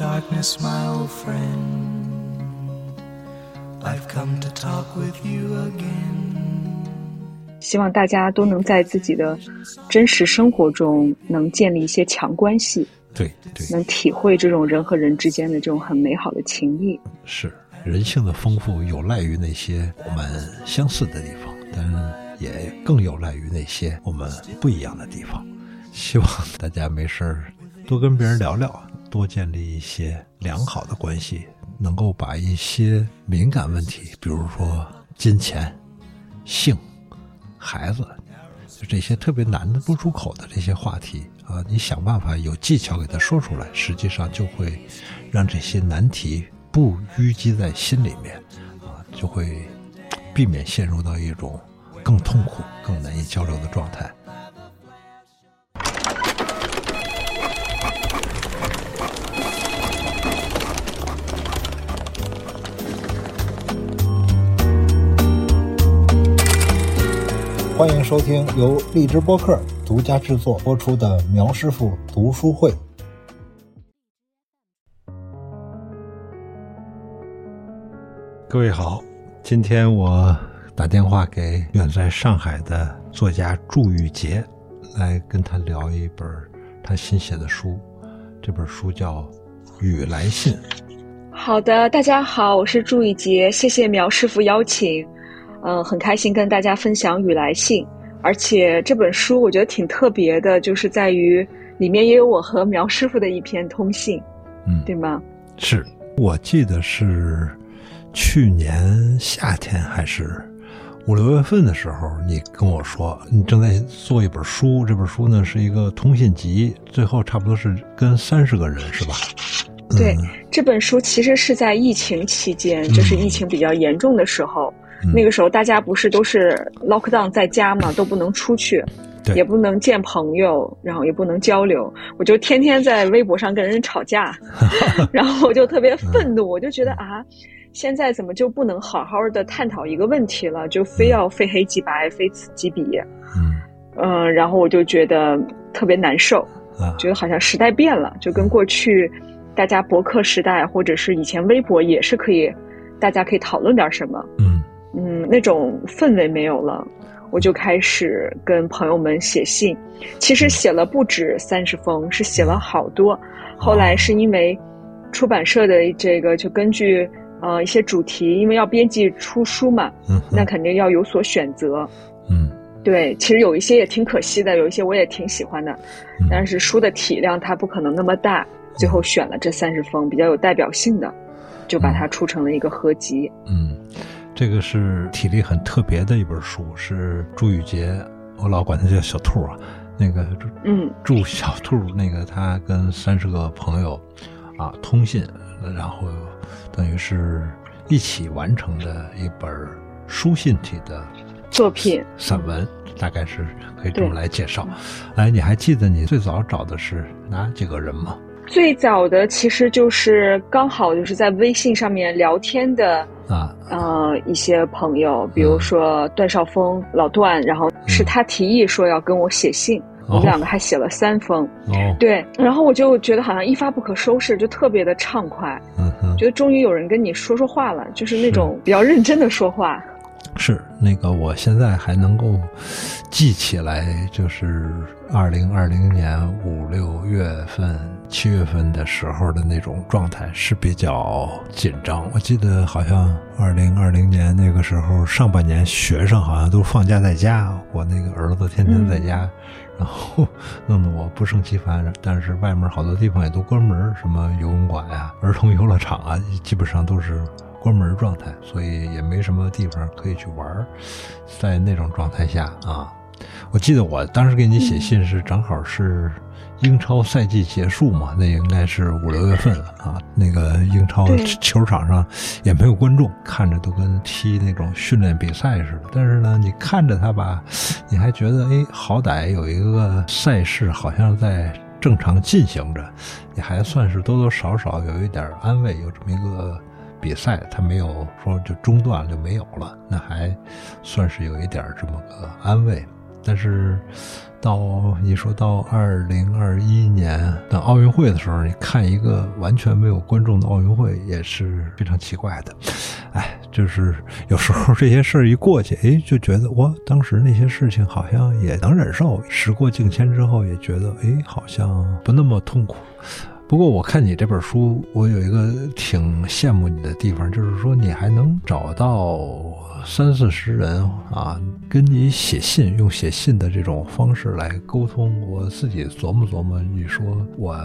darkness, my old friend. I've come to talk with you again. 希望大家都能在自己的真实生活中能建立一些强关系，对对，能体会这种人和人之间的这种很美好的情谊。是人性的丰富有赖于那些我们相似的地方，但也更有赖于那些我们不一样的地方。希望大家没事儿多跟别人聊聊，多建立一些良好的关系，能够把一些敏感问题，比如说金钱、性、孩子，就这些特别难的说出口的这些话题啊，你想办法有技巧给他说出来，实际上就会让这些难题不淤积在心里面啊，就会避免陷入到一种更痛苦、更难以交流的状态。欢迎收听由荔枝播客独家制作播出的苗师傅读书会。各位好，今天我打电话给远在上海的作家祝玉杰，来跟他聊一本他新写的书。这本书叫《雨来信》。好的，大家好，我是祝玉杰，谢谢苗师傅邀请。嗯，很开心跟大家分享《雨来信》，而且这本书我觉得挺特别的，就是在于里面也有我和苗师傅的一篇通信，嗯，对吗？是我记得是去年夏天还是五六月份的时候，你跟我说你正在做一本书，这本书呢是一个通信集，最后差不多是跟三十个人是吧？对，这本书其实是在疫情期间，就是疫情比较严重的时候。那个时候大家不是都是 lock down 在家嘛，都不能出去，也不能见朋友，然后也不能交流。我就天天在微博上跟人吵架，然后我就特别愤怒，我就觉得啊，现在怎么就不能好好的探讨一个问题了，就非要非黑即白，非此即彼。嗯嗯，然后我就觉得特别难受，觉得好像时代变了，就跟过去大家博客时代或者是以前微博也是可以，大家可以讨论点什么。嗯。嗯，那种氛围没有了，我就开始跟朋友们写信。其实写了不止三十封，是写了好多。后来是因为出版社的这个，就根据呃一些主题，因为要编辑出书嘛，那肯定要有所选择。嗯，对，其实有一些也挺可惜的，有一些我也挺喜欢的，但是书的体量它不可能那么大，最后选了这三十封比较有代表性的，就把它出成了一个合集。嗯。这个是体力很特别的一本书，是朱雨杰，我老管他叫小兔啊。那个，嗯，祝 小兔，那个他跟三十个朋友啊通信，然后等于是一起完成的一本书信体的作品散文，大概是可以这么来介绍。哎，你还记得你最早找的是哪几个人吗？最早的其实就是刚好就是在微信上面聊天的啊，呃，一些朋友，比如说段少峰老段，然后是他提议说要跟我写信，我们两个还写了三封，哦，对，然后我就觉得好像一发不可收拾，就特别的畅快，嗯哼，觉得终于有人跟你说说话了，就是那种比较认真的说话。是那个，我现在还能够记起来，就是二零二零年五六月份、七月份的时候的那种状态是比较紧张。我记得好像二零二零年那个时候上半年，学生好像都放假在家，我那个儿子天天在家，然后弄得我不胜其烦。但是外面好多地方也都关门，什么游泳馆呀、儿童游乐场啊，基本上都是。关门状态，所以也没什么地方可以去玩在那种状态下啊，我记得我当时给你写信是正好是英超赛季结束嘛，那应该是五六月份了啊。那个英超球场上也没有观众，看着都跟踢那种训练比赛似的。但是呢，你看着他吧，你还觉得哎，好歹有一个赛事好像在正常进行着，你还算是多多少少有一点安慰，有这么一个。比赛他没有说就中断了就没有了，那还算是有一点这么个安慰。但是。到你说到二零二一年等奥运会的时候，你看一个完全没有观众的奥运会也是非常奇怪的。哎，就是有时候这些事儿一过去，哎，就觉得我当时那些事情好像也能忍受。时过境迁之后，也觉得哎，好像不那么痛苦。不过我看你这本书，我有一个挺羡慕你的地方，就是说你还能找到。三四十人啊，跟你写信，用写信的这种方式来沟通。我自己琢磨琢磨，你说我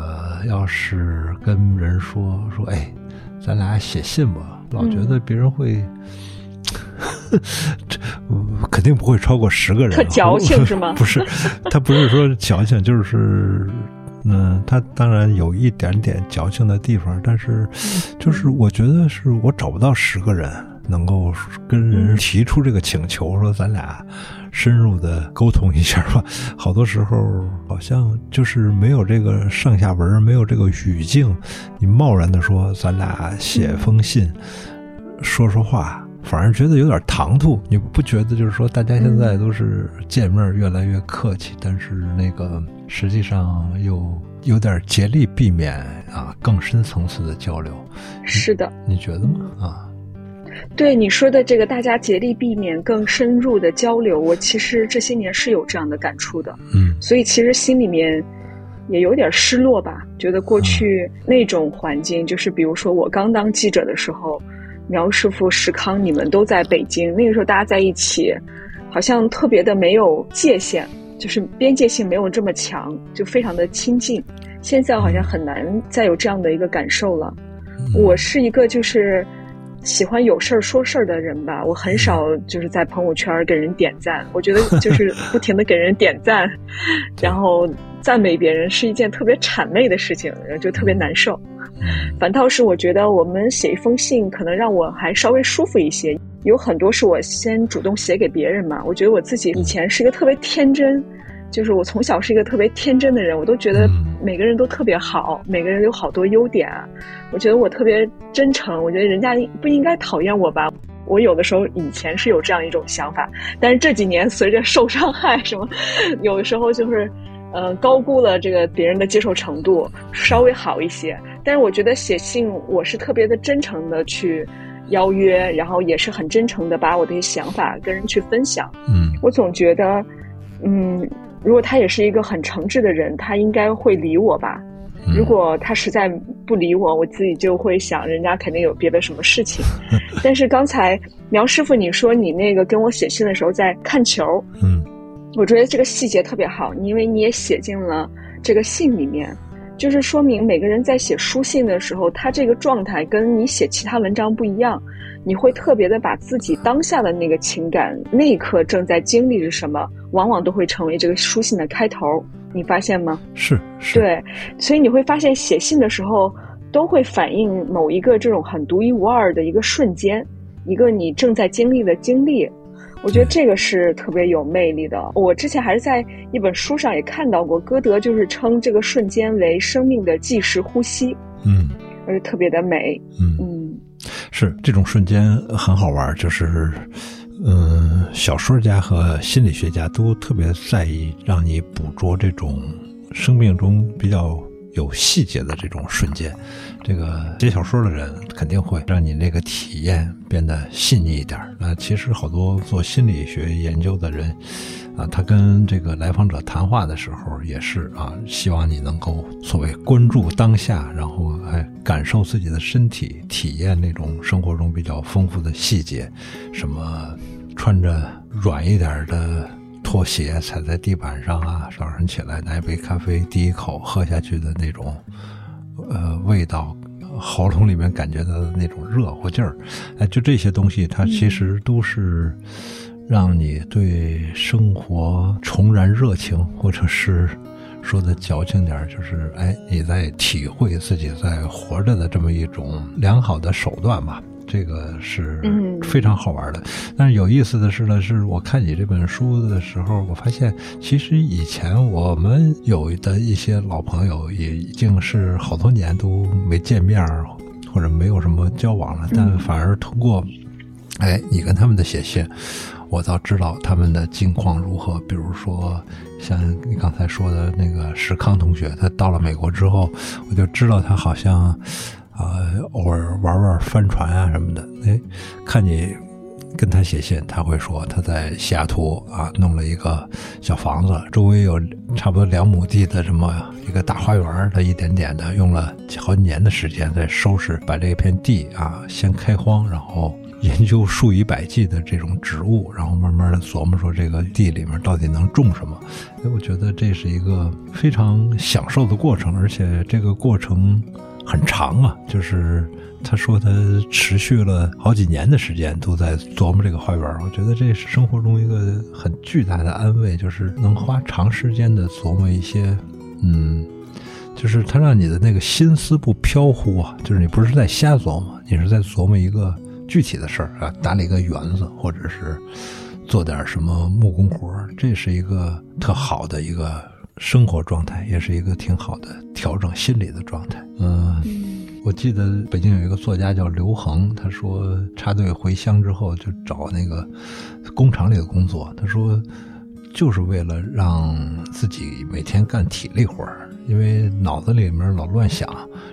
要是跟人说说，哎，咱俩写信吧，老觉得别人会，这 肯定不会超过十个人。特矫情是吗？不是，他不是说矫情，就是，嗯，他当然有一点点矫情的地方，但是，就是我觉得是我找不到十个人。能够跟人提出这个请求，说咱俩深入的沟通一下吧。好多时候好像就是没有这个上下文，没有这个语境，你贸然的说咱俩写封信，说说话，反而觉得有点唐突。你不觉得就是说大家现在都是见面越来越客气，但是那个实际上又有点竭力避免啊更深层次的交流？是的，你觉得吗？啊？对你说的这个，大家竭力避免更深入的交流，我其实这些年是有这样的感触的。嗯，所以其实心里面也有点失落吧，觉得过去那种环境，就是比如说我刚当记者的时候，苗师傅、石康你们都在北京，那个时候大家在一起，好像特别的没有界限，就是边界性没有这么强，就非常的亲近。现在好像很难再有这样的一个感受了。我是一个就是。喜欢有事儿说事儿的人吧，我很少就是在朋友圈给人点赞。我觉得就是不停的给人点赞，然后赞美别人是一件特别谄媚的事情，就特别难受。反倒是我觉得我们写一封信，可能让我还稍微舒服一些。有很多是我先主动写给别人嘛。我觉得我自己以前是一个特别天真。就是我从小是一个特别天真的人，我都觉得每个人都特别好，每个人有好多优点。我觉得我特别真诚，我觉得人家不应该讨厌我吧。我有的时候以前是有这样一种想法，但是这几年随着受伤害什么，有的时候就是，呃，高估了这个别人的接受程度，稍微好一些。但是我觉得写信，我是特别的真诚的去邀约，然后也是很真诚的把我的想法跟人去分享。嗯，我总觉得，嗯。如果他也是一个很诚挚的人，他应该会理我吧。如果他实在不理我，我自己就会想，人家肯定有别的什么事情。但是刚才苗师傅你说你那个跟我写信的时候在看球，嗯，我觉得这个细节特别好，因为你也写进了这个信里面，就是说明每个人在写书信的时候，他这个状态跟你写其他文章不一样。你会特别的把自己当下的那个情感，那一刻正在经历着什么，往往都会成为这个书信的开头。你发现吗？是是。对，所以你会发现写信的时候，都会反映某一个这种很独一无二的一个瞬间，一个你正在经历的经历。我觉得这个是特别有魅力的。我之前还是在一本书上也看到过，歌德就是称这个瞬间为生命的计时呼吸。嗯，而且特别的美。嗯嗯。是这种瞬间很好玩，就是，嗯，小说家和心理学家都特别在意让你捕捉这种生命中比较有细节的这种瞬间。这个写小说的人肯定会让你那个体验变得细腻一点。那其实好多做心理学研究的人。啊，他跟这个来访者谈话的时候也是啊，希望你能够所谓关注当下，然后哎感受自己的身体，体验那种生活中比较丰富的细节，什么穿着软一点的拖鞋踩在地板上啊，早上起来拿一杯咖啡，第一口喝下去的那种，呃，味道，喉咙里面感觉到的那种热乎劲儿，哎，就这些东西，它其实都是。让你对生活重燃热情，或者是说的矫情点就是哎，你在体会自己在活着的这么一种良好的手段吧。这个是非常好玩的。但是有意思的是呢，是我看你这本书的时候，我发现其实以前我们有的一些老朋友，也已经是好多年都没见面或者没有什么交往了，但反而通过。哎，你跟他们的写信，我倒知道他们的近况如何。比如说，像你刚才说的那个石康同学，他到了美国之后，我就知道他好像啊，偶尔玩玩帆船啊什么的。哎，看你跟他写信，他会说他在西雅图啊弄了一个小房子，周围有差不多两亩地的什么一个大花园，他一点点的用了好几年的时间在收拾，把这片地啊先开荒，然后。研究数以百计的这种植物，然后慢慢的琢磨说这个地里面到底能种什么。哎，我觉得这是一个非常享受的过程，而且这个过程很长啊。就是他说他持续了好几年的时间都在琢磨这个花园。我觉得这是生活中一个很巨大的安慰，就是能花长时间的琢磨一些，嗯，就是他让你的那个心思不飘忽啊，就是你不是在瞎琢磨，你是在琢磨一个。具体的事儿啊，打理一个园子，或者是做点什么木工活这是一个特好的一个生活状态，也是一个挺好的调整心理的状态。嗯，我记得北京有一个作家叫刘恒，他说插队回乡之后就找那个工厂里的工作，他说就是为了让自己每天干体力活儿因为脑子里面老乱想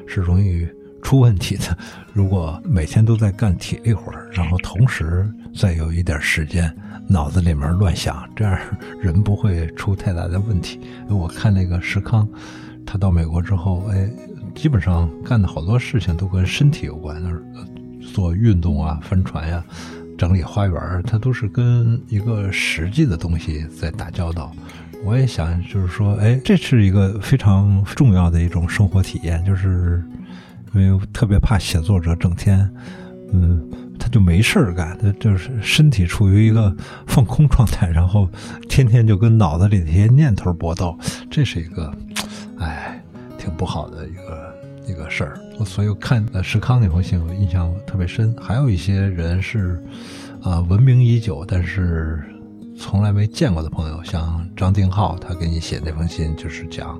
是容易。出问题的，如果每天都在干体力活儿然后同时再有一点时间脑子里面乱想，这样人不会出太大的问题。我看那个石康，他到美国之后，哎，基本上干的好多事情都跟身体有关，做运动啊、帆船呀、整理花园，他都是跟一个实际的东西在打交道。我也想，就是说，哎，这是一个非常重要的一种生活体验，就是。因为特别怕写作者整天，嗯，他就没事儿干，他就是身体处于一个放空状态，然后天天就跟脑子里那些念头搏斗，这是一个，哎，挺不好的一个一个事儿。所以看呃石康那封信，我印象特别深。还有一些人是，啊，闻名已久，但是从来没见过的朋友，像张定浩，他给你写那封信，就是讲。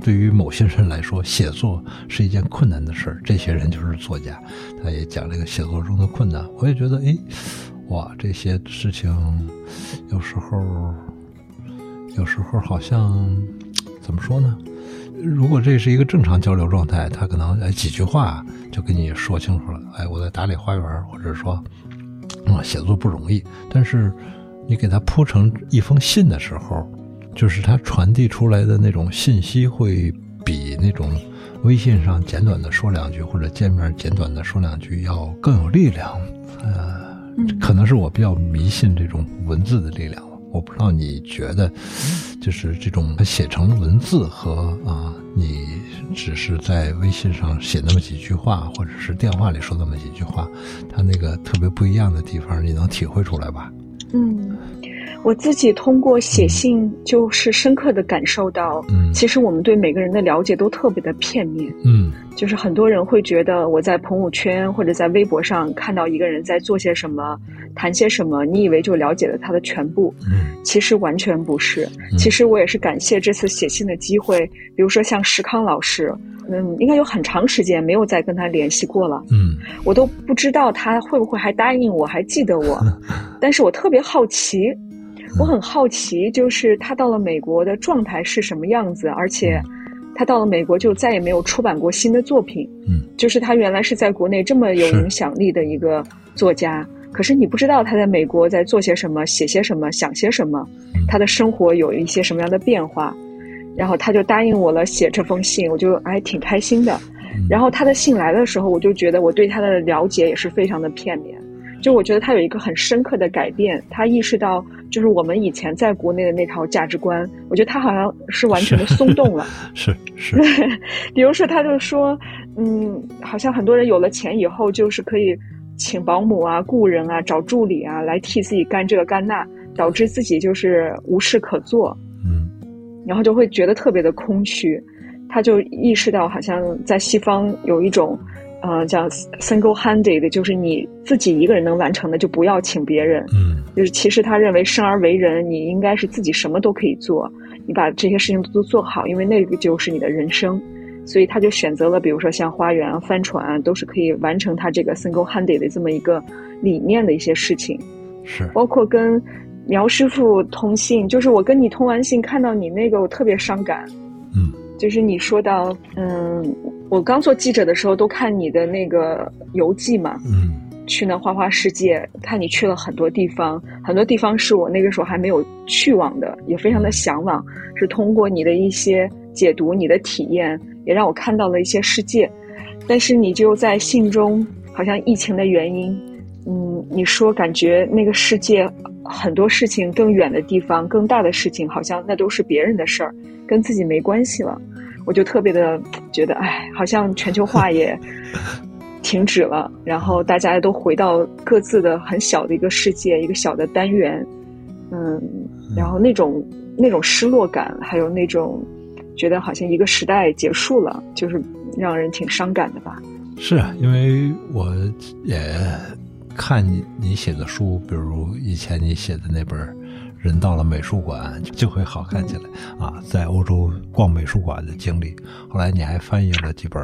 对于某些人来说，写作是一件困难的事儿。这些人就是作家，他也讲这个写作中的困难。我也觉得，哎，哇，这些事情有时候，有时候好像怎么说呢？如果这是一个正常交流状态，他可能哎几句话就跟你说清楚了。哎，我在打理花园，或者说，啊，写作不容易。但是你给他铺成一封信的时候。就是他传递出来的那种信息，会比那种微信上简短的说两句，或者见面简短的说两句要更有力量。呃，可能是我比较迷信这种文字的力量我不知道你觉得，就是这种写成文字和啊，你只是在微信上写那么几句话，或者是电话里说那么几句话，它那个特别不一样的地方，你能体会出来吧？嗯。我自己通过写信，就是深刻的感受到，嗯，其实我们对每个人的了解都特别的片面，嗯，就是很多人会觉得我在朋友圈或者在微博上看到一个人在做些什么、谈些什么，你以为就了解了他的全部，嗯，其实完全不是。其实我也是感谢这次写信的机会，比如说像石康老师，嗯，应该有很长时间没有再跟他联系过了，嗯，我都不知道他会不会还答应我，还记得我，但是我特别好奇。我很好奇，就是他到了美国的状态是什么样子，而且他到了美国就再也没有出版过新的作品。嗯，就是他原来是在国内这么有影响力的一个作家，可是你不知道他在美国在做些什么、写些什么、想些什么，他的生活有一些什么样的变化。然后他就答应我了，写这封信，我就还挺开心的。然后他的信来的时候，我就觉得我对他的了解也是非常的片面。就我觉得他有一个很深刻的改变，他意识到就是我们以前在国内的那套价值观，我觉得他好像是完全的松动了。是是。比如说，他就说，嗯，好像很多人有了钱以后，就是可以请保姆啊、雇人啊、找助理啊来替自己干这个干那，导致自己就是无事可做。嗯。然后就会觉得特别的空虚，他就意识到好像在西方有一种。呃，叫 single-handed，就是你自己一个人能完成的，就不要请别人。嗯，就是其实他认为生而为人，你应该是自己什么都可以做，你把这些事情都做好，因为那个就是你的人生。所以他就选择了，比如说像花园、帆船，都是可以完成他这个 single handed 的这么一个理念的一些事情。是，包括跟苗师傅通信，就是我跟你通完信，看到你那个，我特别伤感。嗯，就是你说到，嗯，我刚做记者的时候都看你的那个游记嘛。嗯。去那花花世界，看你去了很多地方，很多地方是我那个时候还没有去往的，也非常的向往。是通过你的一些解读，你的体验，也让我看到了一些世界。但是你就在信中，好像疫情的原因，嗯，你说感觉那个世界很多事情更远的地方、更大的事情，好像那都是别人的事儿，跟自己没关系了。我就特别的觉得，哎，好像全球化也。停止了，然后大家都回到各自的很小的一个世界，一个小的单元，嗯，然后那种那种失落感，还有那种觉得好像一个时代结束了，就是让人挺伤感的吧。是啊，因为我也看你你写的书，比如以前你写的那本《人到了美术馆就会好看起来》啊，在欧洲逛美术馆的经历，后来你还翻译了几本。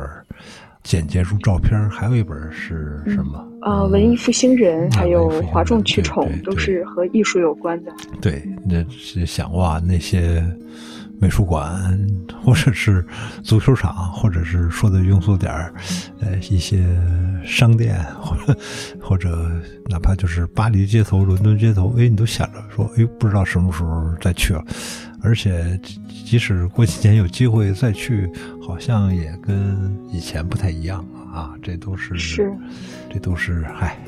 简介书照片，还有一本是什么？呃，文艺复兴人，还有哗众取宠，都是和艺术有关的。对，那是想哇，那些美术馆，或者是足球场，或者是说的庸俗点儿，呃，一些商店，或者或者哪怕就是巴黎街头、伦敦街头，哎，你都想着说，哎，不知道什么时候再去了。而且，即使过几年有机会再去，好像也跟以前不太一样啊！这都是是，这都是唉，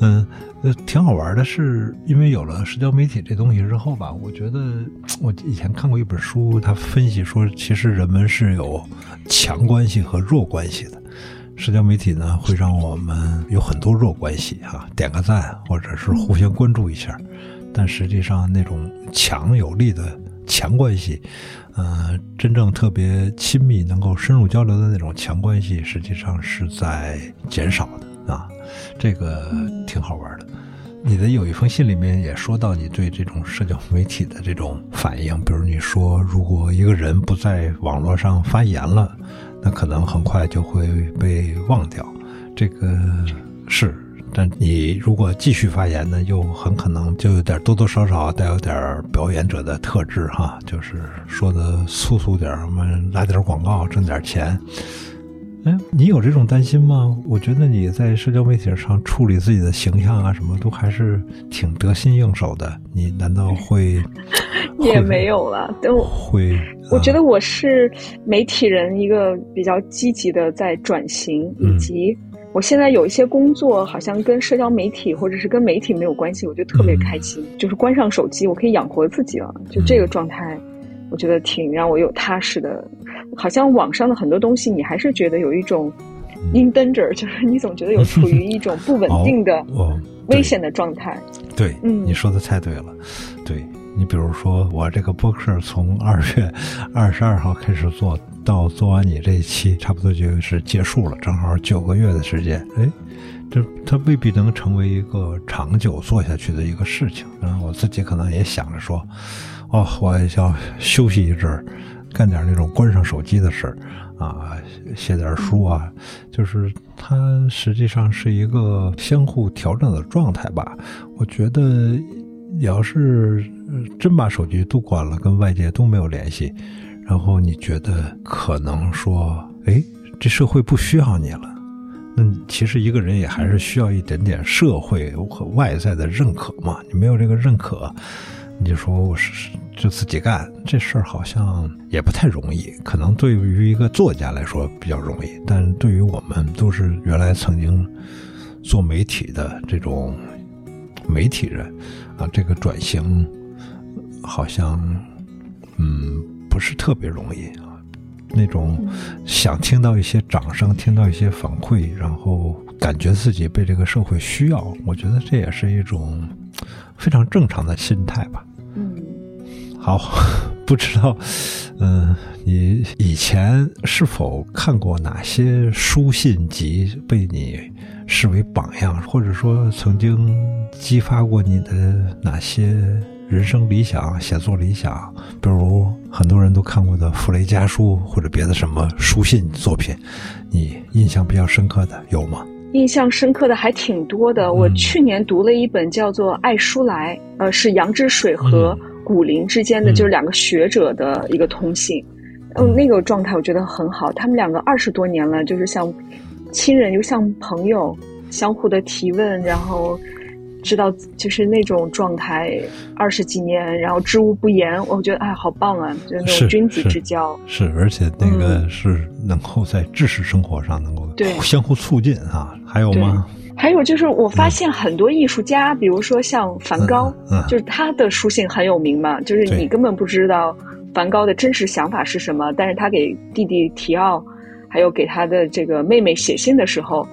嗯呃，挺好玩的。是因为有了社交媒体这东西之后吧，我觉得我以前看过一本书，他分析说，其实人们是有强关系和弱关系的。社交媒体呢，会让我们有很多弱关系哈，点个赞或者是互相关注一下，但实际上那种强有力的。强关系，呃，真正特别亲密、能够深入交流的那种强关系，实际上是在减少的啊。这个挺好玩的。你的有一封信里面也说到你对这种社交媒体的这种反应，比如你说，如果一个人不在网络上发言了，那可能很快就会被忘掉。这个是。但你如果继续发言呢，又很可能就有点多多少少带有点表演者的特质哈，就是说的粗俗点，我们拉点广告挣点钱。哎，你有这种担心吗？我觉得你在社交媒体上处理自己的形象啊，什么都还是挺得心应手的。你难道会 也没有了？都会。我觉得我是媒体人，一个比较积极的在转型以及。我现在有一些工作，好像跟社交媒体或者是跟媒体没有关系，我就特别开心。就是关上手机，我可以养活自己了。就这个状态，我觉得挺让我有踏实的。好像网上的很多东西，你还是觉得有一种 in danger，就是你总觉得有处于一种不稳 定的、危险的状态。对，嗯，你说的太对了。对你，比如说我这个播客从二月 二十二号开始做。到做完你这一期，差不多就是结束了，正好九个月的时间。哎，这它未必能成为一个长久做下去的一个事情。然后我自己可能也想着说，哦，我要休息一阵儿，干点那种关上手机的事儿啊，写点书啊。就是它实际上是一个相互调整的状态吧。我觉得，你要是真把手机都关了，跟外界都没有联系。然后你觉得可能说，哎，这社会不需要你了。那其实一个人也还是需要一点点社会和外在的认可嘛。你没有这个认可，你就说我是就自己干这事儿，好像也不太容易。可能对于一个作家来说比较容易，但对于我们都是原来曾经做媒体的这种媒体人啊，这个转型好像，嗯。不是特别容易啊，那种想听到一些掌声，听到一些反馈，然后感觉自己被这个社会需要，我觉得这也是一种非常正常的心态吧。嗯，好，不知道，嗯，你以前是否看过哪些书信集被你视为榜样，或者说曾经激发过你的哪些人生理想、写作理想，比如很多人都看过的傅雷家书或者别的什么书信作品，你印象比较深刻的有吗？印象深刻的还挺多的。我去年读了一本叫做《爱书来》，呃，是杨之水和古灵之间的，就是两个学者的一个通信。嗯，那个状态我觉得很好。他们两个二十多年了，就是像亲人又像朋友，相互的提问，然后。知道就是那种状态，二十几年，然后知无不言，我觉得哎，好棒啊！就是那种君子之交，是而且那个是能够在知识生活上能够对相互促进啊。还有吗？还有就是我发现很多艺术家，比如说像梵高，就是他的书信很有名嘛，就是你根本不知道梵高的真实想法是什么，但是他给弟弟提奥，还有给他的这个妹妹写信的时候。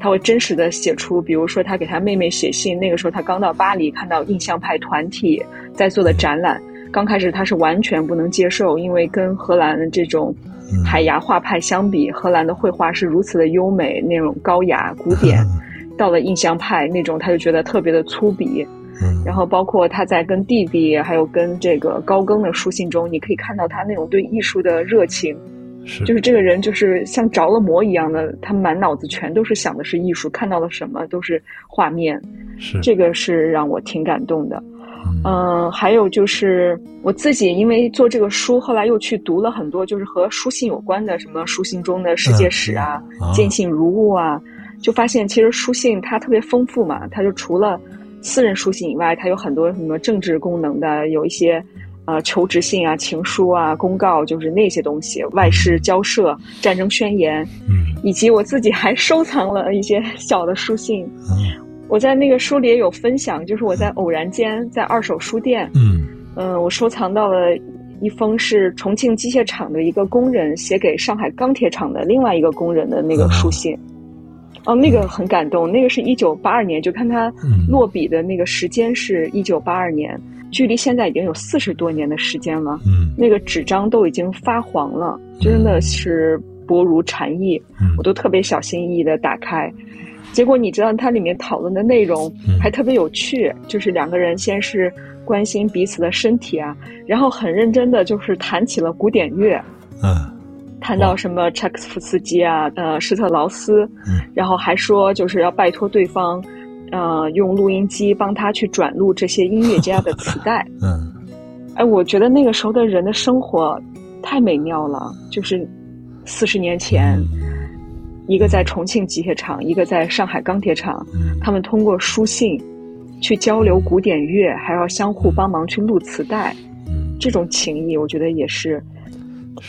他会真实的写出，比如说他给他妹妹写信，那个时候他刚到巴黎，看到印象派团体在做的展览，刚开始他是完全不能接受，因为跟荷兰的这种海牙画派相比，荷兰的绘画是如此的优美，那种高雅古典，到了印象派那种，他就觉得特别的粗鄙。然后包括他在跟弟弟，还有跟这个高更的书信中，你可以看到他那种对艺术的热情。是，就是这个人，就是像着了魔一样的，他满脑子全都是想的是艺术，看到了什么都是画面。是，这个是让我挺感动的。嗯，还有就是我自己，因为做这个书，后来又去读了很多，就是和书信有关的，什么书信中的世界史啊，见信如晤啊，就发现其实书信它特别丰富嘛，它就除了私人书信以外，它有很多什么政治功能的，有一些。呃，求职信啊，情书啊，公告，就是那些东西，外事交涉、战争宣言，嗯，以及我自己还收藏了一些小的书信。嗯，我在那个书里也有分享，就是我在偶然间在二手书店，嗯，嗯，我收藏到了一封是重庆机械厂的一个工人写给上海钢铁厂的另外一个工人的那个书信。哦，那个很感动，那个是一九八二年，就看他落笔的那个时间是一九八二年。距离现在已经有四十多年的时间了，嗯，那个纸张都已经发黄了，真的是薄如蝉翼，我都特别小心翼翼的打开，结果你知道它里面讨论的内容还特别有趣，就是两个人先是关心彼此的身体啊，然后很认真的就是谈起了古典乐，嗯，谈到什么柴可夫斯基啊，呃，施特劳斯，嗯，然后还说就是要拜托对方。呃，用录音机帮他去转录这些音乐家的磁带。嗯，哎，我觉得那个时候的人的生活太美妙了。就是四十年前，一个在重庆机械厂，一个在上海钢铁厂，他们通过书信去交流古典乐，还要相互帮忙去录磁带。嗯，这种情谊，我觉得也是，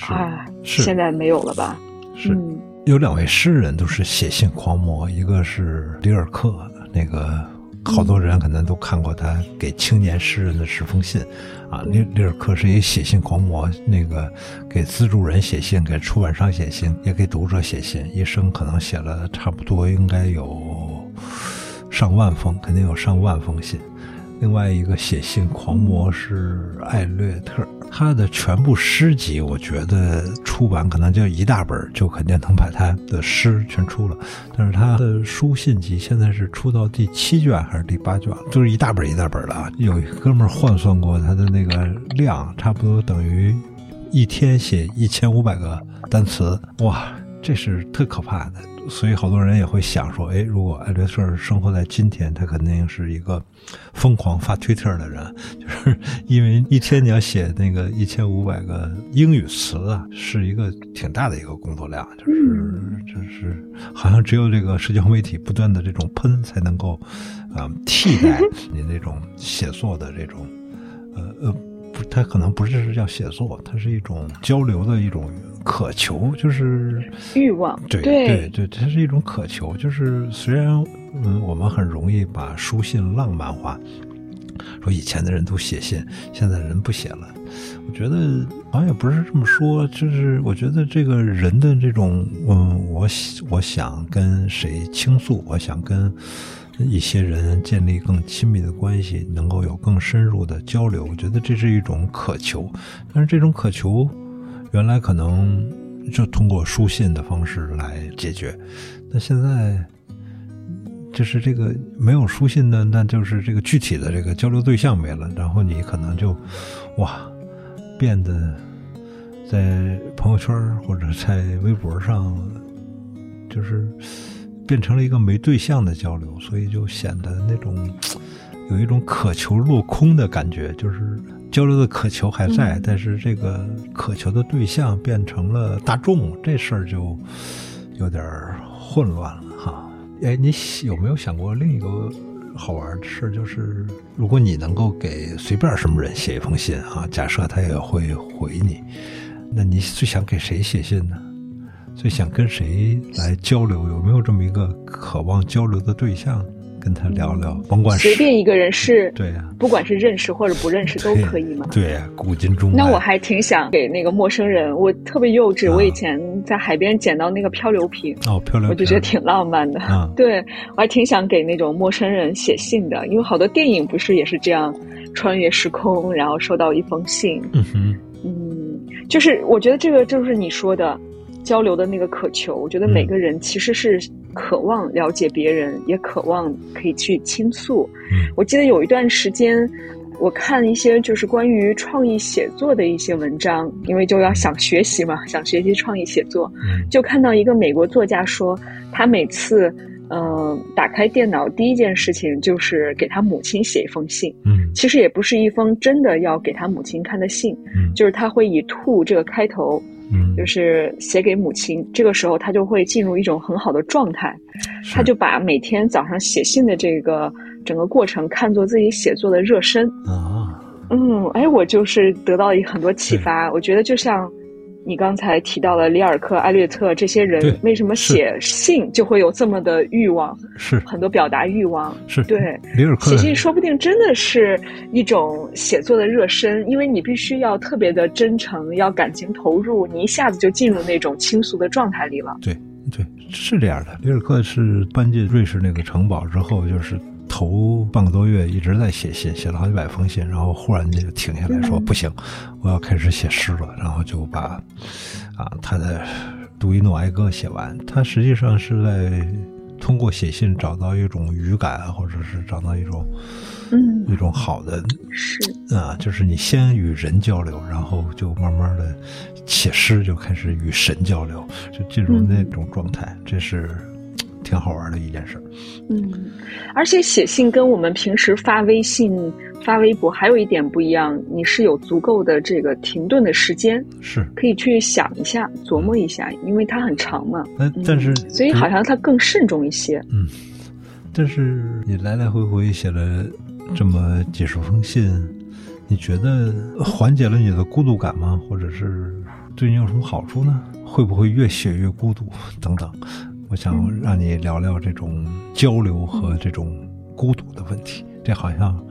啊，现在没有了吧？是，有两位诗人都是写信狂魔，一个是里尔克。那个好多人可能都看过他给青年诗人的十封信，啊，里里尔克是一写信狂魔，那个给资助人写信，给出版商写信，也给读者写信，一生可能写了差不多应该有上万封，肯定有上万封信。另外一个写信狂魔是艾略特。他的全部诗集，我觉得出版可能就一大本，就肯定能把他的诗全出了。但是他的书信集现在是出到第七卷还是第八卷，就是一大本一大本的啊。有哥们儿换算过他的那个量，差不多等于一天写一千五百个单词，哇，这是特可怕的。所以好多人也会想说，哎，如果艾略特生活在今天，他肯定是一个疯狂发推特的人，就是因为一天你要写那个一千五百个英语词啊，是一个挺大的一个工作量，就是就是好像只有这个社交媒体不断的这种喷，才能够啊替代你那种写作的这种呃呃。不，他可能不是叫写作，它是一种交流的一种渴求，就是欲望。对对对，它是一种渴求。就是虽然嗯，我们很容易把书信浪漫化，说以前的人都写信，现在人不写了。我觉得好像也不是这么说，就是我觉得这个人的这种嗯，我我想跟谁倾诉，我想跟。一些人建立更亲密的关系，能够有更深入的交流，我觉得这是一种渴求。但是这种渴求，原来可能就通过书信的方式来解决。那现在就是这个没有书信呢，那就是这个具体的这个交流对象没了，然后你可能就哇变得在朋友圈或者在微博上，就是变成了一个没对象的交流，所以就显得那种有一种渴求落空的感觉，就是交流的渴求还在，但是这个渴求的对象变成了大众，这事儿就有点混乱了哈。哎，你有没有想过另一个好玩的事？就是如果你能够给随便什么人写一封信啊，假设他也会回你，那你最想给谁写信呢？最想跟谁来交流？有没有这么一个渴望交流的对象？跟他聊聊，甭管随便一个人是，对呀，不管是认识或者不认识都可以吗？对呀，古今中外。那我还挺想给那个陌生人，我特别幼稚。我以前在海边捡到那个漂流瓶，哦，漂流瓶，我就觉得挺浪漫的。对我还挺想给那种陌生人写信的，因为好多电影不是也是这样穿越时空，然后收到一封信。嗯哼，嗯，就是我觉得这个就是你说的。交流的那个渴求，我觉得每个人其实是渴望了解别人，也渴望可以去倾诉。我记得有一段时间，我看一些就是关于创意写作的一些文章，因为就要想学习嘛，想学习创意写作，就看到一个美国作家说，他每次嗯打开电脑第一件事情就是给他母亲写一封信。嗯，其实也不是一封真的要给他母亲看的信，就是他会以“ to ”这个开头。嗯，就是写给母亲，这个时候他就会进入一种很好的状态，他就把每天早上写信的这个整个过程看作自己写作的热身。啊。嗯，哎，我就是得到很多启发，我觉得就像。你刚才提到了里尔克、艾略特这些人，为什么写信就会有这么的欲望？是很多表达欲望。是对里尔克写信，说不定真的是一种写作的热身，因为你必须要特别的真诚，要感情投入，你一下子就进入那种倾诉的状态里了。对对，是这样的。里尔克是搬进瑞士那个城堡之后，就是。头半个多月一直在写信，写了好几百封信，然后忽然就停下来说：“不行，我要开始写诗了。”然后就把啊他的《杜伊诺哀歌》写完。他实际上是在通过写信找到一种语感，或者是找到一种嗯一种好的是啊，就是你先与人交流，然后就慢慢的写诗，就开始与神交流，就进入那种状态。这是。挺好玩的一件事，嗯，而且写信跟我们平时发微信、发微博还有一点不一样，你是有足够的这个停顿的时间，是可以去想一下、琢磨一下，因为它很长嘛。嗯，但是所以好像它更慎重一些。嗯，但是你来来回回写了这么几十封信，你觉得缓解了你的孤独感吗？或者是对你有什么好处呢？会不会越写越孤独？等等。我想让你聊聊这种交流和这种孤独的问题，这好像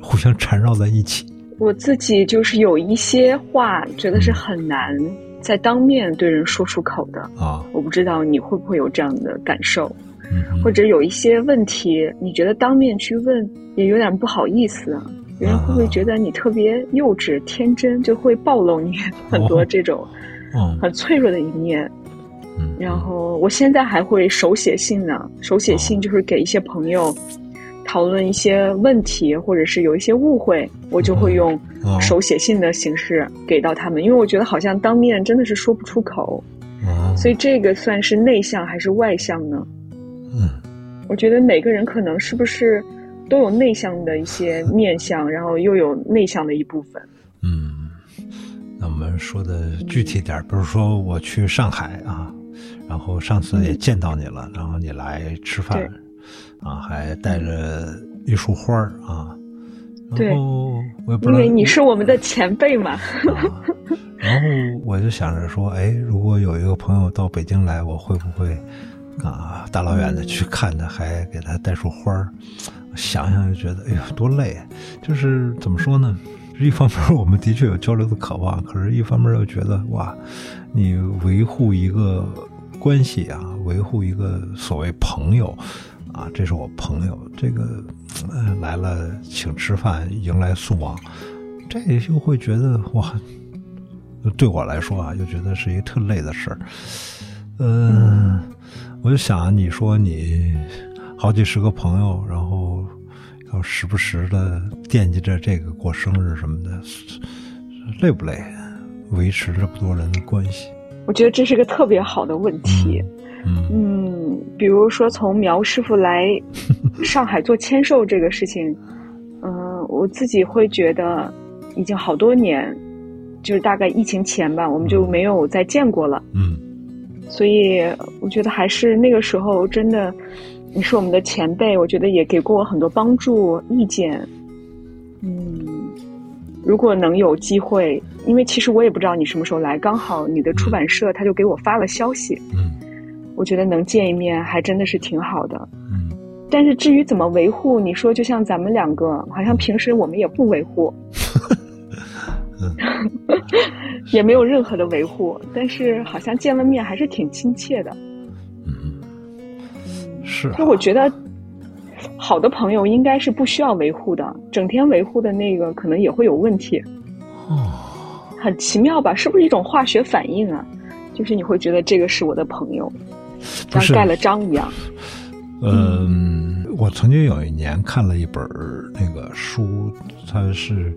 互相缠绕在一起。我自己就是有一些话，觉得是很难在当面对人说出口的啊。我不知道你会不会有这样的感受，嗯，或者有一些问题，你觉得当面去问也有点不好意思，别人会不会觉得你特别幼稚、天真，就会暴露你很多这种很脆弱的一面。然后我现在还会手写信呢，手写信就是给一些朋友讨论一些问题，或者是有一些误会，我就会用手写信的形式给到他们，因为我觉得好像当面真的是说不出口，所以这个算是内向还是外向呢？嗯，我觉得每个人可能是不是都有内向的一些 面相，然后又有内向的一部分。嗯，那我们说的具体点，比如说我去上海啊。然后上次也见到你了，然后你来吃饭，啊，还带着一束花儿啊。对，我也不因为你是我们的前辈嘛。然后我就想着说，哎，如果有一个朋友到北京来，我会不会啊，大老远的去看他，还给他带束花儿？想想就觉得，哎呀，多累！就是怎么说呢？一方面我们的确有交流的渴望，可是一方面又觉得，哇，你维护一个。关系啊，维护一个所谓朋友，啊，这是我朋友，这个来了请吃饭，迎来送往，这就会觉得哇，对我来说啊，就觉得是一特累的事儿。嗯，我就想你说你好几十个朋友，然后要时不时的惦记着这个过生日什么的，累不累？维持这么多人的关系？我觉得这是个特别好的问题。嗯，比如说从苗师傅来 上海做签售这个事情，嗯，我自己会觉得已经好多年，就是大概疫情前吧，我们就没有再见过了。嗯，所以我觉得还是那个时候真的，你是我们的前辈，我觉得也给过我很多帮助意见。嗯，如果能有机会，因为其实我也不知道你什么时候来，刚好你的出版社他就给我发了消息。嗯。我觉得能见一面还真的是挺好的，嗯。但是至于怎么维护，你说就像咱们两个，好像平时我们也不维护，也没有任何的维护，但是好像见了面还是挺亲切的。嗯，是。就我觉得，好的朋友应该是不需要维护的，整天维护的那个可能也会有问题。哦，很奇妙吧？是不是一种化学反应啊？就是你会觉得这个是我的朋友。像盖了章一样。嗯，我曾经有一年看了一本那个书，它是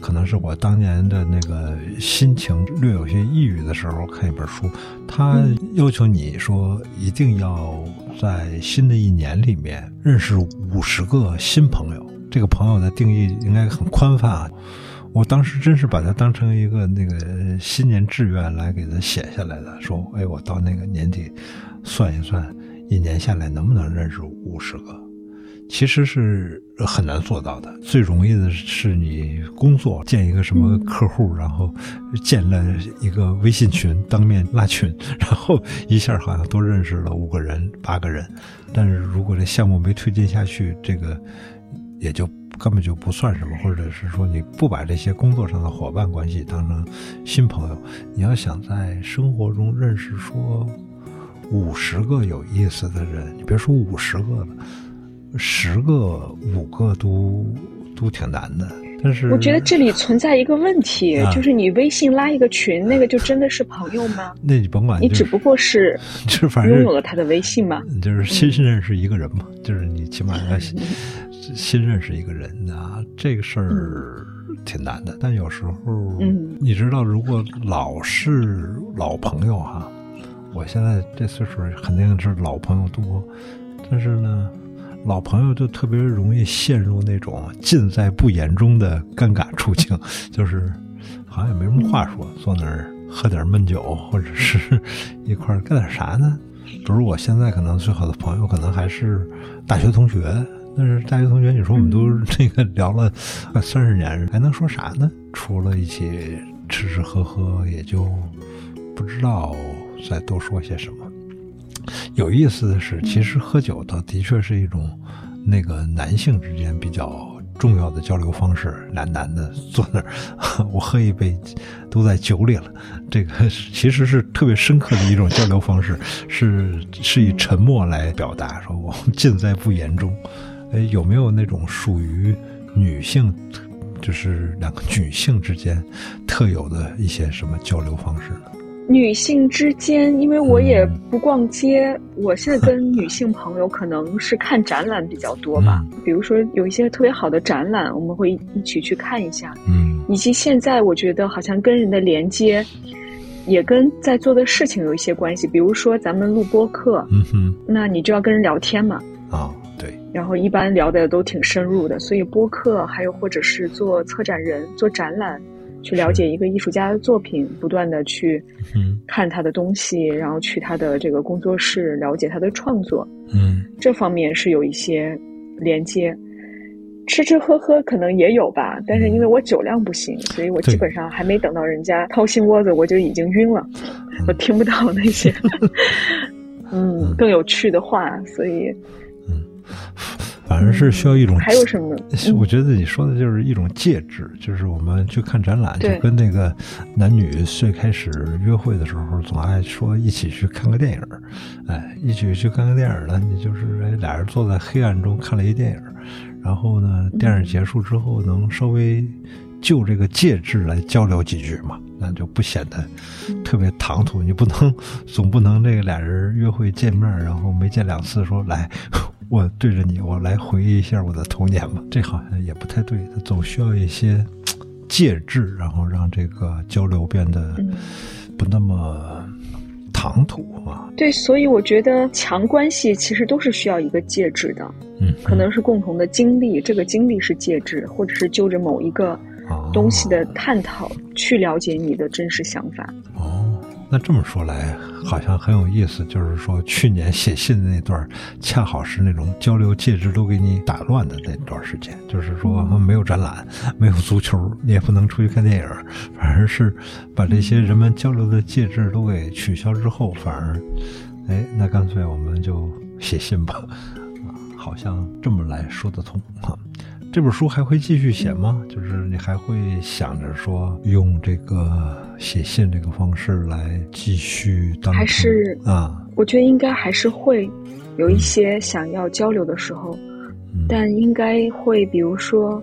可能是我当年的那个心情略有些抑郁的时候看一本书，他要求你说一定要在新的一年里面认识五十个新朋友。这个朋友的定义应该很宽泛啊。我当时真是把它当成一个那个新年志愿来给他写下来的，说，哎，我到那个年底。算一算，一年下来能不能认识五十个？其实是很难做到的。最容易的是你工作见一个什么客户，然后建了一个微信群，当面拉群，然后一下好像都认识了五个人、八个人。但是如果这项目没推进下去，这个也就根本就不算什么，或者是说你不把这些工作上的伙伴关系当成新朋友，你要想在生活中认识说。五十个有意思的人，你别说五十个了，十个、五个都都挺难的。但是我觉得这里存在一个问题，就是你微信拉一个群，那个就真的是朋友吗？那你甭管，你只不过是 就反正拥有了他的微信嘛，就是新认识一个人嘛，就是你起码要新认识一个人啊，这个事儿挺难的。但有时候，嗯，你知道，如果老是老朋友哈。我现在这岁数肯定是老朋友多，但是呢，老朋友就特别容易陷入那种尽在不言中的尴尬处境，就是好像也没什么话说，坐那儿喝点闷酒，或者是一块儿干点啥呢？比如我现在可能最好的朋友可能还是大学同学，但是大学同学，你说我们都这个聊了快 三十年，还能说啥呢？除了一起吃吃喝喝，也就不知道。再多说些什么？有意思的是，其实喝酒倒的确是一种那个男性之间比较重要的交流方式。男男的坐那儿，我喝一杯，都在酒里了。这个其实是特别深刻的一种交流方式，是是以沉默来表达，说我们尽在不言中。哎，有没有那种属于女性，就是两个女性之间特有的一些什么交流方式呢？女性之间，因为我也不逛街，我现在跟女性朋友可能是看展览比较多吧。比如说有一些特别好的展览，我们会一起去看一下。嗯，以及现在我觉得好像跟人的连接，也跟在做的事情有一些关系。比如说咱们录播课，嗯哼，那你就要跟人聊天嘛。啊，对。然后一般聊的都挺深入的，所以播客还有或者是做策展人、做展览。去了解一个艺术家的作品，不断的去看他的东西，然后去他的这个工作室了解他的创作。嗯，这方面是有一些连接。吃吃喝喝可能也有吧，但是因为我酒量不行，所以我基本上还没等到人家掏心窝子，我就已经晕了，我听不到那些。嗯。更有趣的话，所以嗯。反而是需要一种，还有什么？我觉得你说的就是一种介质，就是我们去看展览，就跟那个男女最开始约会的时候，总爱说一起去看个电影哎，一起去看个电影呢，你就是哎俩人坐在黑暗中看了一电影然后呢，电影结束之后能稍微就这个介质来交流几句嘛，那就不显得特别唐突。你不能总不能这个俩人约会见面，然后没见两次说来。我对着你，我来回忆一下我的童年吧。这好像也不太对，他总需要一些 介质，然后让这个交流变得不那么唐突啊。对，所以我觉得强关系其实都是需要一个介质的。嗯，可能是共同的经历，这个经历是介质，或者是就着某一个东西的探讨去了解你的真实想法。哦，那这么说来，好像很有意思。就是说，去年写信的那段，恰好是那种交流介质都给你打乱的那段时间。就是说，没有展览，没有足球，你也不能出去看电影，反而是把这些人们交流的介质都给取消之后，反而，哎，那干脆我们就写信吧。好像这么来说得通哈，这本书还会继续写吗？就是你还会想着说用这个写信这个方式来继续当还是啊？我觉得应该还是会有一些想要交流的时候，但应该会比如说，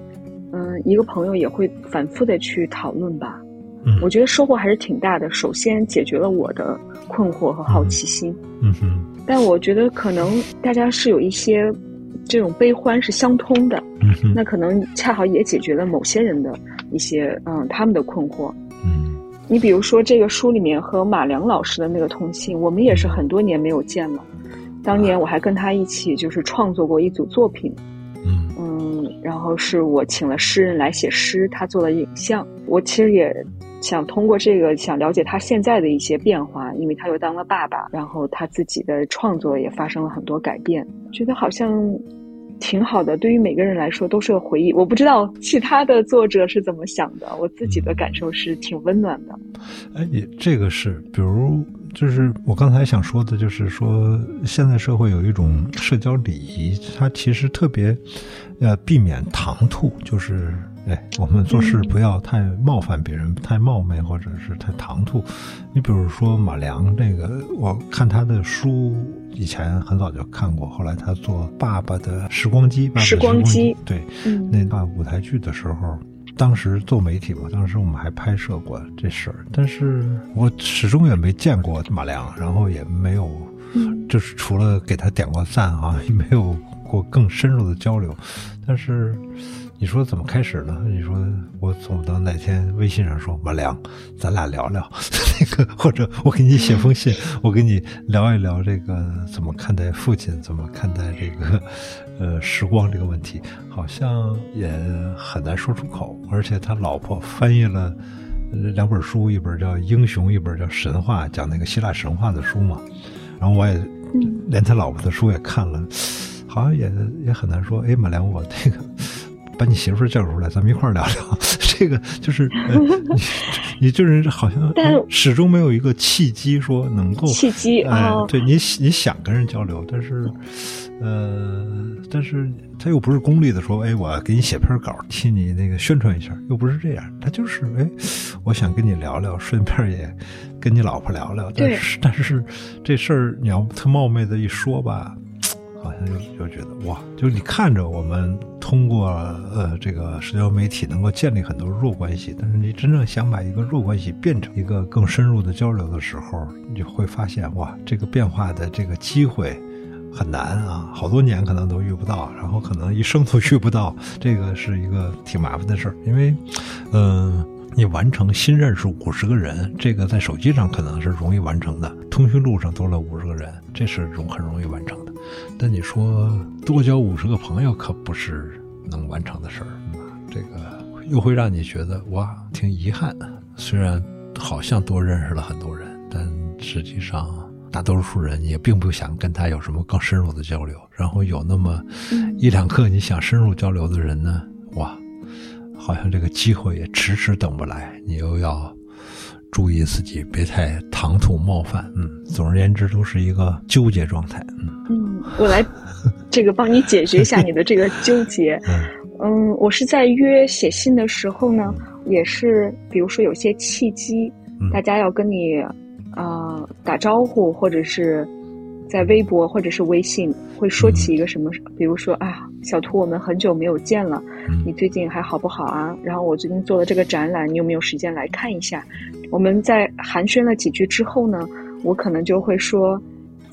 嗯，一个朋友也会反复的去讨论吧。嗯，我觉得收获还是挺大的。首先解决了我的困惑和好奇心。嗯哼，但我觉得可能大家是有一些。这种悲欢是相通的，那可能恰好也解决了某些人的一些嗯他们的困惑。嗯，你比如说这个书里面和马良老师的那个通信，我们也是很多年没有见了。当年我还跟他一起就是创作过一组作品，嗯嗯，然后是我请了诗人来写诗，他做了影像。我其实也想通过这个想了解他现在的一些变化，因为他又当了爸爸，然后他自己的创作也发生了很多改变，觉得好像。挺好的，对于每个人来说都是个回忆。我不知道其他的作者是怎么想的，我自己的感受是挺温暖的。哎，你这个是，比如就是我刚才想说的，就是说现在社会有一种社交礼仪，它其实特别呃避免唐突，就是。哎，我们做事不要太冒犯别人，太冒昧或者是太唐突。你比如说马良这个，我看他的书以前很早就看过，后来他做《爸爸的时光机》，爸爸时光机对，那爸舞台剧的时候，当时做媒体嘛，当时我们还拍摄过这事儿，但是我始终也没见过马良，然后也没有，就是除了给他点过赞啊，也没有过更深入的交流，但是。你说怎么开始呢？你说我总不能哪天微信上说马良，咱俩聊聊 那个，或者我给你写封信，我给你聊一聊这个怎么看待父亲，怎么看待这个 呃时光这个问题，好像也很难说出口。而且他老婆翻译了两本书，一本叫《英雄》，一本叫《神话》，讲那个希腊神话的书嘛。然后我也连他老婆的书也看了，好像也也很难说。哎，马良，我那个。把你媳妇叫出来，咱们一块儿聊聊。这个就是你，你就是好像始终没有一个契机说能够契机啊。对你，你想跟人交流，但是呃，但是他又不是功利的说，哎，我给你写篇稿，替你那个宣传一下，又不是这样。他就是哎，我想跟你聊聊，顺便也跟你老婆聊聊。但是但是这事儿你要特冒昧的一说吧。好像就就觉得哇，就是你看着我们通过呃这个社交媒体能够建立很多弱关系，但是你真正想把一个弱关系变成一个更深入的交流的时候，你就会发现哇，这个变化的这个机会很难啊，好多年可能都遇不到，然后可能一生都遇不到，这个是一个挺麻烦的事儿，因为嗯。你完成新认识五十个人，这个在手机上可能是容易完成的。通讯录上多了五十个人，这是容很容易完成的。但你说多交五十个朋友，可不是能完成的事儿。这个又会让你觉得哇，挺遗憾。虽然好像多认识了很多人，但实际上大多数人也并不想跟他有什么更深入的交流。然后有那么一两个你想深入交流的人呢，哇！好像这个机会也迟迟等不来，你又要注意自己别太唐突冒犯。嗯，总而言之，都是一个纠结状态。嗯嗯，我来这个帮你解决一下你的这个纠结。嗯，我是在约写信的时候呢，也是比如说有些契机，大家要跟你啊打招呼，或者是。在微博或者是微信会说起一个什么，比如说啊，小图，我们很久没有见了，你最近还好不好啊？然后我最近做了这个展览，你有没有时间来看一下？我们在寒暄了几句之后呢，我可能就会说，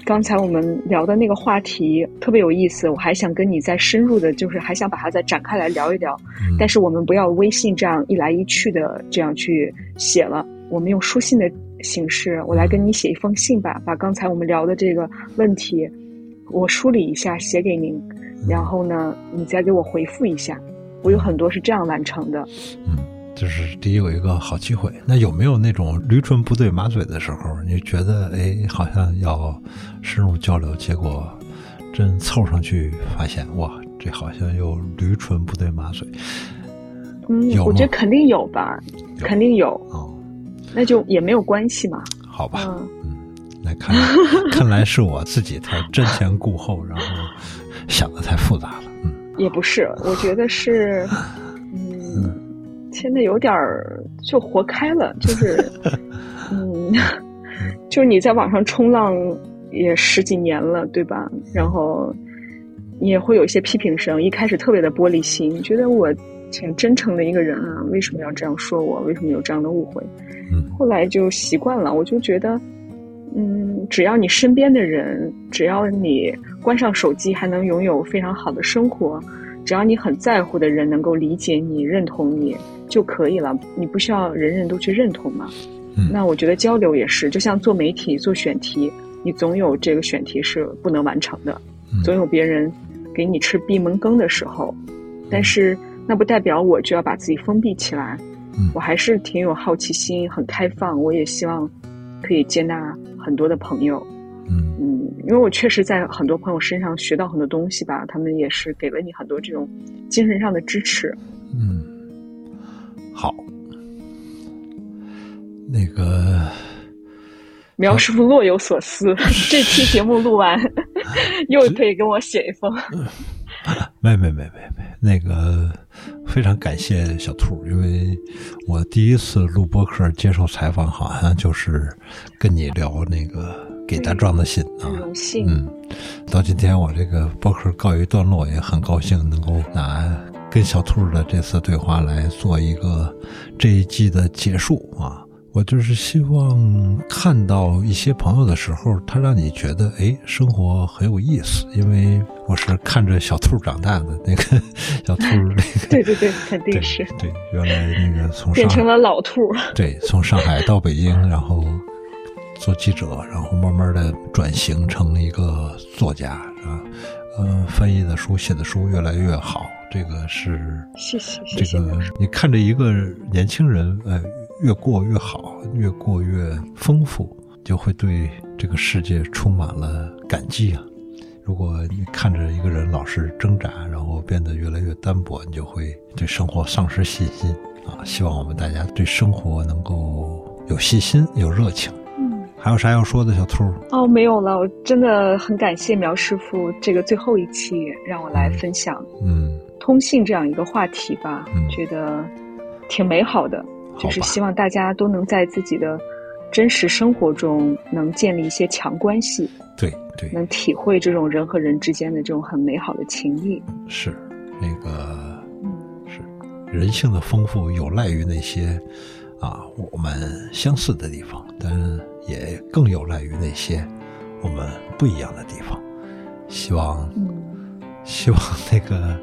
刚才我们聊的那个话题特别有意思，我还想跟你再深入的，就是还想把它再展开来聊一聊。但是我们不要微信这样一来一去的这样去写了，我们用书信的形式，我来跟你写一封信吧，把刚才我们聊的这个问题我梳理一下，写给您，然后呢，你再给我回复一下。我有很多是这样完成的。嗯。就是第一有一个好机会，那有没有那种驴唇不对马嘴的时候？你觉得哎，好像要深入交流，结果真凑上去发现哇，这好像又驴唇不对马嘴。嗯，我觉得肯定有吧，肯定有。哦，那就也没有关系嘛。好吧，嗯，来看，看来是我自己太瞻前顾后，然后想的太复杂了。嗯，也不是，我觉得是。嗯现在有点儿就活开了，就是，嗯，就是你在网上冲浪也十几年了，对吧？然后你也会有一些批评声，一开始特别的玻璃心，觉得我挺真诚的一个人啊，为什么要这样说我？为什么有这样的误会？嗯，后来就习惯了，我就觉得，嗯，只要你身边的人，只要你关上手机还能拥有非常好的生活，只要你很在乎的人能够理解你、认同你。就可以了，你不需要人人都去认同嘛。那我觉得交流也是，就像做媒体做选题，你总有这个选题是不能完成的，总有别人给你吃闭门羹的时候。但是那不代表我就要把自己封闭起来，我还是挺有好奇心，很开放。我也希望可以接纳很多的朋友。嗯嗯，因为我确实在很多朋友身上学到很多东西吧，他们也是给了你很多这种精神上的支持。嗯。好，那个 苗师傅若有所思，这期节目录完，又可以跟我写一封。没没没没没，那个非常感谢小兔，因为我第一次录播客接受采访，好像就是跟你聊那个给大壮的信啊，荣幸。嗯，到今天我这个播客告一段落，也很高兴能够拿。跟小兔的这次对话来做一个这一季的结束啊！我就是希望看到一些朋友的时候，他让你觉得哎，生活很有意思。因为我是看着小兔长大的那个小兔，那个 对对对，肯定是对。原来那个从变成了老兔，对，从上海到北京，然后做记者，然后慢慢的转型成一个作家，啊，嗯，翻译的书、写的书越来越好。这个是，谢谢，这个你看着一个年轻人，呃，越过越好，越过越丰富，就会对这个世界充满了感激啊。如果你看着一个人老是挣扎，然后变得越来越单薄，你就会对生活丧失信心啊。希望我们大家对生活能够有信心、有热情。嗯，还有啥要说的，小兔？哦，没有了。我真的很感谢苗师傅，这个最后一期让我来分享。嗯。通信这样一个话题吧，觉得挺美好的，就是希望大家都能在自己的真实生活中能建立一些强关系，对对，能体会这种人和人之间的这种很美好的情谊。是那个，是人性的丰富有赖于那些啊我们相似的地方，但也更有赖于那些我们不一样的地方。希望，希望那个。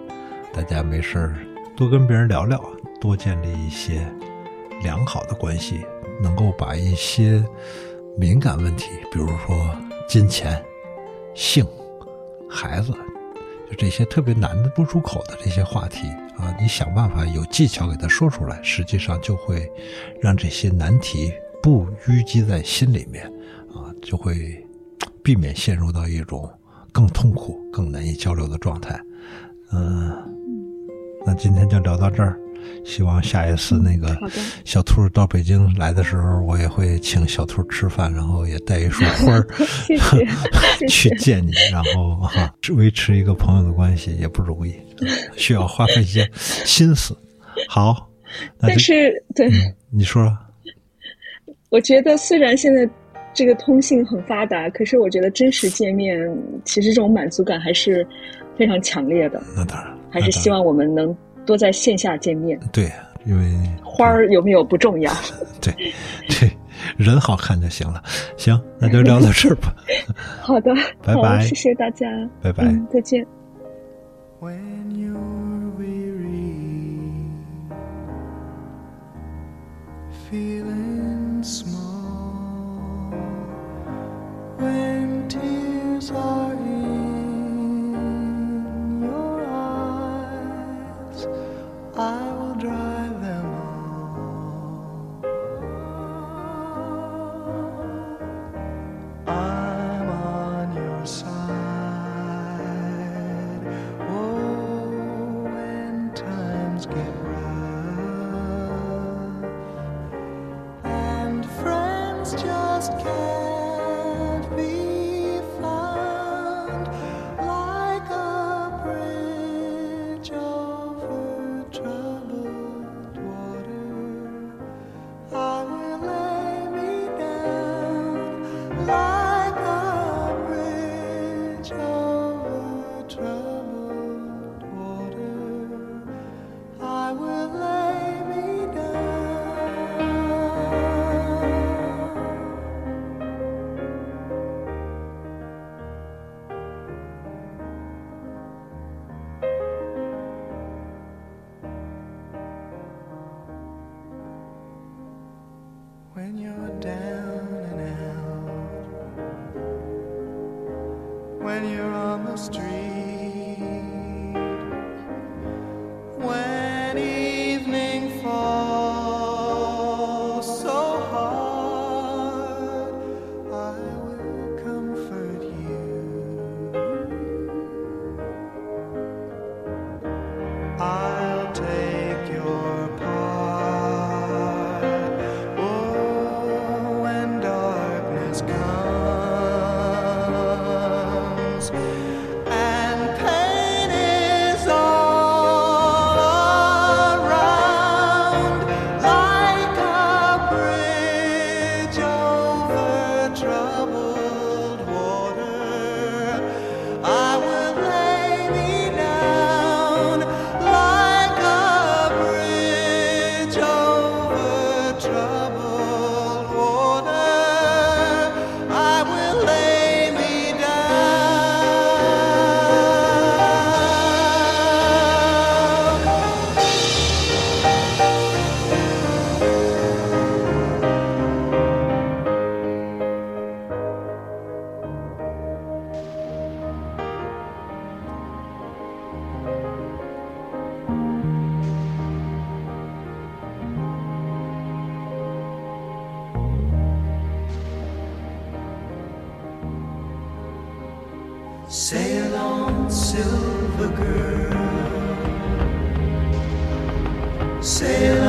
大家没事儿多跟别人聊聊，多建立一些良好的关系，能够把一些敏感问题，比如说金钱、性、孩子，就这些特别难的、不出口的这些话题啊，你想办法有技巧给他说出来，实际上就会让这些难题不淤积在心里面啊，就会避免陷入到一种更痛苦、更难以交流的状态，嗯。那今天就聊到这儿，希望下一次那个小兔到北京来的时候，我也会请小兔吃饭，然后也带一束花儿 去见你，然后哈维持一个朋友的关系也不容易，需要花费一些心思。好，但是对你说，我觉得虽然现在这个通信很发达，可是我觉得真实见面，其实这种满足感还是非常强烈的。那当然。还是希望我们能多在线下见面。对因为花儿有没有不重要。对对人好看就行了。行那就聊到这儿吧。好的 拜拜谢谢大家。拜拜再见。When you're weary feeling small when tears are 啊 when you're on the street. Sail on, silver girl. Sail on.